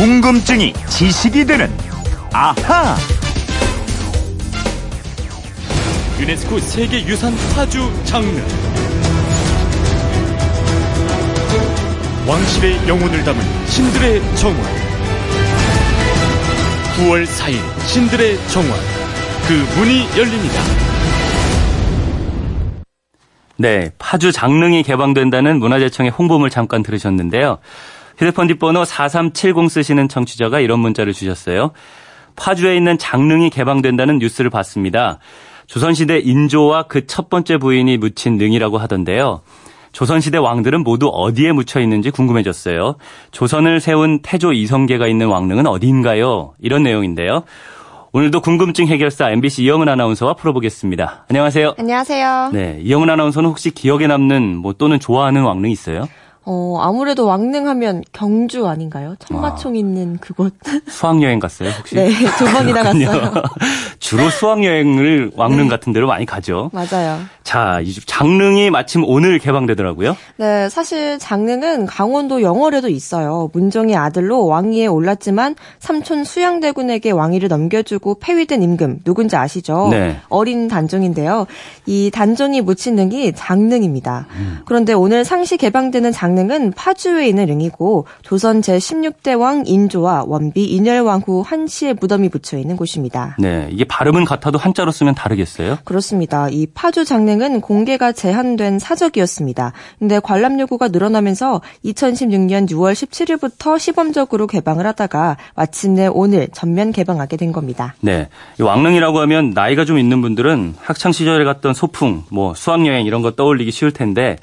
궁금증이 지식이 되는 아하. 유네스코 세계 유산 파주 장르 왕실의 영혼을 담은 신들의 정원 9월 4일 신들의 정원 그 문이 열립니다. 네, 파주 장릉이 개방된다는 문화재청의 홍보물 잠깐 들으셨는데요. 휴대폰 뒷번호 4370 쓰시는 청취자가 이런 문자를 주셨어요. 파주에 있는 장릉이 개방된다는 뉴스를 봤습니다. 조선시대 인조와 그 첫 번째 부인이 묻힌 능이라고 하던데요. 조선시대 왕들은 모두 어디에 묻혀 있는지 궁금해졌어요. 조선을 세운 태조 이성계가 있는 왕릉은 어디인가요? 이런 내용인데요. 오늘도 궁금증 해결사 MBC 이영은 아나운서와 풀어보겠습니다. 안녕하세요. 안녕하세요. 네, 이영은 아나운서는 혹시 기억에 남는 뭐 또는 좋아하는 왕릉 있어요? 어, 아무래도 왕릉하면 경주 아닌가요? 천마총 있는 그곳. 수학여행 갔어요, 혹시? 네, 두 번이나 갔어요. 주로 수학여행을 왕릉 같은 데로 많이 가죠. 맞아요. 자, 이 장릉이 마침 오늘 개방되더라고요. 네, 사실 장릉은 강원도 영월에도 있어요. 문종의 아들로 왕위에 올랐지만 삼촌 수양대군에게 왕위를 넘겨주고 폐위된 임금 누군지 아시죠? 네. 어린 단종인데요. 이 단종이 묻힌 능이 장릉입니다. 음. 그런데 오늘 상시 개방되는 장릉 은 파주에 있는 릉이고 조선 제16대 왕 인조와 원비 인열왕 후 한시의 무덤이 붙여 있는 곳입니다. 네, 이게 발음은 같아도 한자로 쓰면 다르겠어요? 그렇습니다. 이 파주 장릉은 공개가 제한된 사적이었습니다. 근데 관람 요구가 늘어나면서 2016년 6월 17일부터 시범적으로 개방을 하다가 마침내 오늘 전면 개방하게 된 겁니다. 네. 이 왕릉이라고 하면 나이가 좀 있는 분들은 학창 시절에 갔던 소풍, 뭐 수학여행 이런 거 떠올리기 쉬울 텐데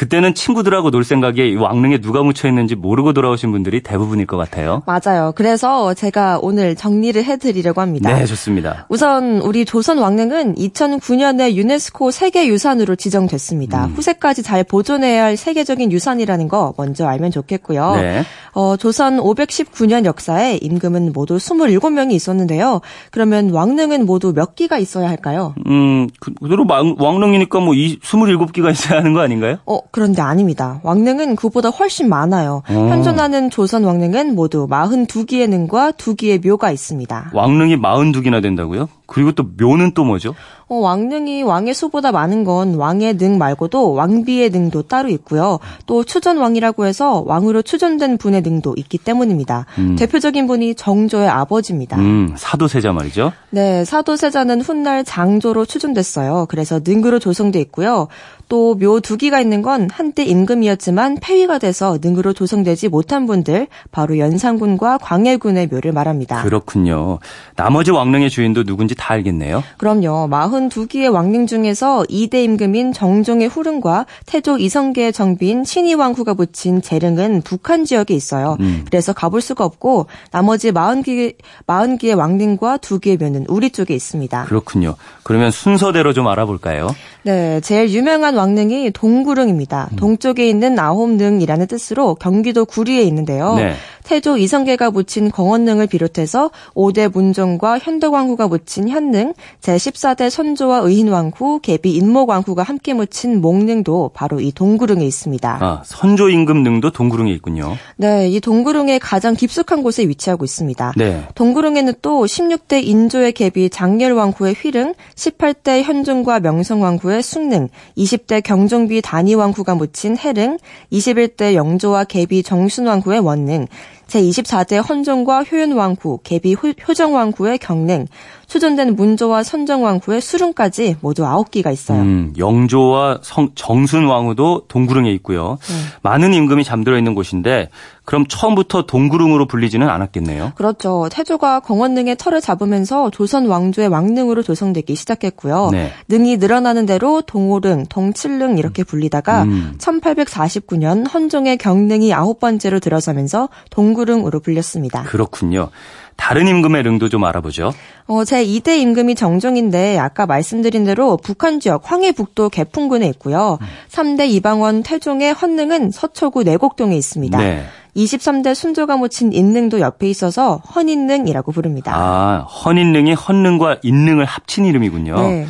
그때는 친구들하고 놀 생각에 이 왕릉에 누가 묻혀 있는지 모르고 돌아오신 분들이 대부분일 것 같아요. 맞아요. 그래서 제가 오늘 정리를 해드리려고 합니다. 네, 좋습니다. 우선 우리 조선 왕릉은 2009년에 유네스코 세계유산으로 지정됐습니다. 음. 후세까지 잘 보존해야 할 세계적인 유산이라는 거 먼저 알면 좋겠고요. 네. 어, 조선 519년 역사에 임금은 모두 27명이 있었는데요. 그러면 왕릉은 모두 몇 기가 있어야 할까요? 음, 그- 그대로 왕- 왕릉이니까 뭐 이, 27기가 있어야 하는 거 아닌가요? 어, 그런데 아닙니다. 왕릉은 그보다 훨씬 많아요. 어. 현존하는 조선 왕릉은 모두 42기의 능과 2기의 묘가 있습니다. 왕릉이 42기나 된다고요? 그리고 또 묘는 또 뭐죠? 어, 왕릉이 왕의 수보다 많은 건 왕의 능 말고도 왕비의 능도 따로 있고요. 또 추전 왕이라고 해서 왕으로 추전된 분의 능도 있기 때문입니다. 대표적인 분이 정조의 아버지입니다. 음, 사도세자 말이죠. 네, 사도세자는 훗날 장조로 추존됐어요. 그래서 능으로 조성돼 있고요. 또 묘 두 기가 있는 건 한때 임금이었지만 폐위가 돼서 능으로 조성되지 못한 분들, 바로 연산군과 광해군의 묘를 말합니다. 그렇군요. 나머지 왕릉의 주인도 누군지 다 알겠네요. 그럼요. 42기의 왕릉 중에서 2대 임금인 정종의 후릉과 태조 이성계의 정비인 신의왕후가 붙인 재릉은 북한 지역에 있어요. 그래서 가볼 수가 없고 나머지 40기, 40기의 왕릉과 2기의 묘는 우리 쪽에 있습니다. 그렇군요. 그러면 순서대로 좀 알아볼까요? 네, 제일 유명한 왕릉이 동구릉입니다. 동쪽에 있는 아홉릉이라는 뜻으로 경기도 구리에 있는데요. 네. 태조 이성계가 묻힌 광원릉을 비롯해서 5대 문종과 현덕왕후가 묻힌 현릉, 제14대 선조와 의인왕후, 계비 인목왕후가 함께 묻힌 목릉도 바로 이 동구릉에 있습니다. 아, 선조 임금 능도 동구릉에 있군요. 네, 이 동구릉의 가장 깊숙한 곳에 위치하고 있습니다. 네. 동구릉에는 또 16대 인조의 계비 장렬왕후의 휘릉, 18대 현종과 명성왕후의 숭릉, 20대 경종비 단위왕후가 묻힌 해릉, 21대 영조와 계비 정순왕후의 원릉, 제24대 헌종과 효윤왕후, 계비 효- 효정왕후의 경릉, 추존된 문조와 선정왕후의 수릉까지 모두 9기가 있어요. 음, 영조와 성, 정순 왕후도 동구릉에 있고요. 네. 많은 임금이 잠들어 있는 곳인데 그럼 처음부터 동구릉으로 불리지는 않았겠네요. 그렇죠. 태조가 광원릉의 털을 잡으면서 조선 왕조의 왕릉으로 조성되기 시작했고요. 네. 능이 늘어나는 대로 동오릉, 동칠릉 이렇게 불리다가 음. 1849년 헌종의 경릉이 아홉 번째로 들어서면서 동구릉으로 불렸습니다. 그렇군요. 다른 임금의 릉도 좀 알아보죠. 어, 제 2대 임금이 정종인데 아까 말씀드린 대로 북한 지역 황해북도 개풍군에 있고요. 3대 이방원 태종의 헌릉은 서초구 내곡동에 있습니다. 네. 23대 순조가 묻힌 인릉도 옆에 있어서 헌인릉이라고 부릅니다. 아, 헌인릉이 헌릉과 인릉을 합친 이름이군요. 네.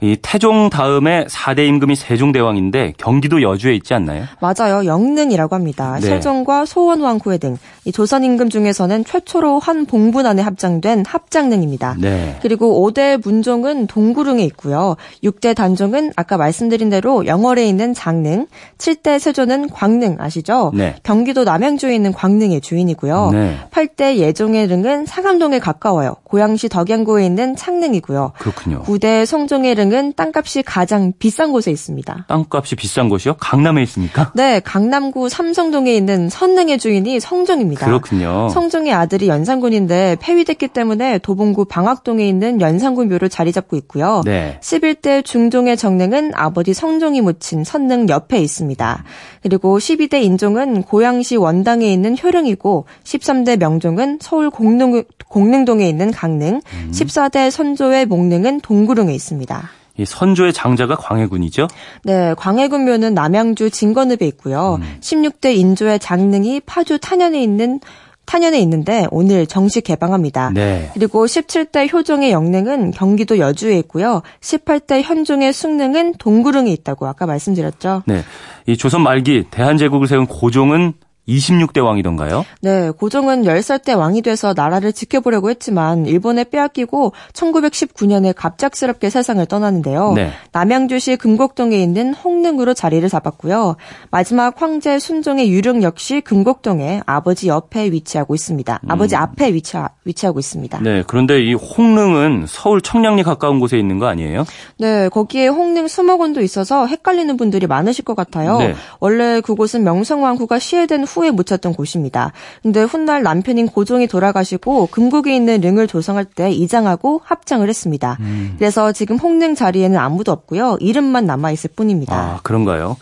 이 태종 다음에 4대 임금이 세종대왕인데 경기도 여주에 있지 않나요? 맞아요. 영능이라고 합니다. 네. 세종과 소원왕후회 등 이 조선 임금 중에서는 최초로 한 봉분안에 합장된 합장능입니다. 네. 그리고 5대 문종은 동구릉에 있고요. 6대 단종은 아까 말씀드린 대로 영월에 있는 장릉, 7대 세조는 광릉 아시죠? 네. 경기도 남양주에 있는 광릉의 주인이고요. 네. 8대 예종의 릉은 상암동에 가까워요. 고양시 덕양구에 있는 창릉이고요. 그렇군요. 9대 성종의 릉은 땅값이 가장 비싼 곳에 있습니다. 땅값이 비싼 곳이요? 강남에 있습니까? 네, 강남구 삼성동에 있는 선릉의 주인이 성종입니다. 그렇군요. 성종의 아들이 연산군인데 폐위됐기 때문에 도봉구 방학동에 있는 연산군 묘를 자리 잡고 있고요. 네. 11대 중종의 정릉은 아버지 성종이 묻힌 선릉 옆에 있습니다. 그리고 12대 인종은 고양시 원당에 있는 효령이고 13대 명종은 서울 공릉, 공릉동에 있는 강릉, 음. 14대 선조의 목릉은 동구릉에 있습니다. 이 선조의 장자가 광해군이죠? 네, 광해군 묘는 남양주 진건읍에 있고요. 음. 16대 인조의 장릉이 파주 탄현에 있는 탄현에 있는데 오늘 정식 개방합니다. 네. 그리고 17대 효종의 영릉은 경기도 여주에 있고요. 18대 현종의 숭릉은 동구릉에 있다고 아까 말씀드렸죠. 네. 이 조선 말기 대한제국을 세운 고종은 26대 왕이던가요? 네, 고종은 10살 때 왕이 돼서 나라를 지켜보려고 했지만 일본에 빼앗기고 1919년에 갑작스럽게 세상을 떠나는데요. 네. 남양주시 금곡동에 있는 홍릉으로 자리를 잡았고요. 마지막 황제 순종의 유령 역시 금곡동에 아버지 옆에 위치하고 있습니다. 아버지 앞에 위치, 위치하고 있습니다. 음. 네. 그런데 이 홍릉은 서울 청량리 가까운 곳에 있는 거 아니에요? 네, 거기에 홍릉 수목원도 있어서 헷갈리는 분들이 많으실 것 같아요. 네. 원래 그곳은 명성왕후가 시해된 후에 묻혔던 곳입니다. 근데 훗날 남편인 고종이 돌아가시고 금곡에 있는 릉을 조성할 때 이장하고 합장을 했습니다. 음. 그래서 지금 홍릉 자리에는 아무도 없고요. 이름만 남아 있을 뿐입니다. 아, 그런가요?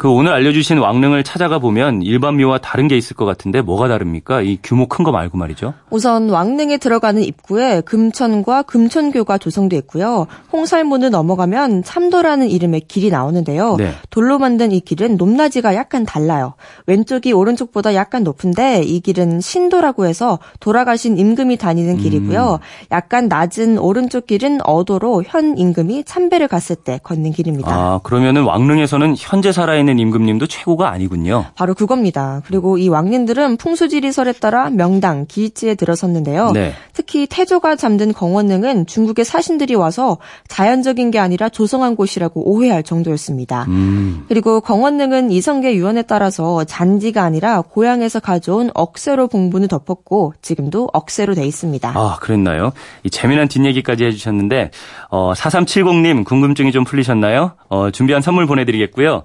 그 오늘 알려주신 왕릉을 찾아가 보면 일반 묘와 다른 게 있을 것 같은데 뭐가 다릅니까? 이 규모 큰 거 말고 말이죠. 우선 왕릉에 들어가는 입구에 금천과 금천교가 조성돼 있고요. 홍살문을 넘어가면 참도라는 이름의 길이 나오는데요. 네. 돌로 만든 이 길은 높낮이가 약간 달라요. 왼쪽이 오른쪽보다 약간 높은데 이 길은 신도라고 해서 돌아가신 임금이 다니는 길이고요. 약간 낮은 오른쪽 길은 어도로 현 임금이 참배를 갔을 때 걷는 길입니다. 아, 그러면은 왕릉에서는 현재 살아있는 임금님도 최고가 아니군요. 바로 그겁니다. 그리고 이 왕님들은 풍수지리설에 따라 명당, 기지에 들어섰는데요. 네. 특히 태조가 잠든 경원릉은 중국의 사신들이 와서 자연적인 게 아니라 조성한 곳이라고 오해할 정도였습니다. 음. 그리고 경원릉은 이성계 유언에 따라서 잔디가 아니라 고향에서 가져온 억새로 봉분을 덮었고 지금도 억새로 돼 있습니다. 아, 그랬나요? 이 재미난 뒷얘기까지 해주셨는데, 어, 4370님 궁금증이 좀 풀리셨나요? 어, 준비한 선물 보내드리겠고요.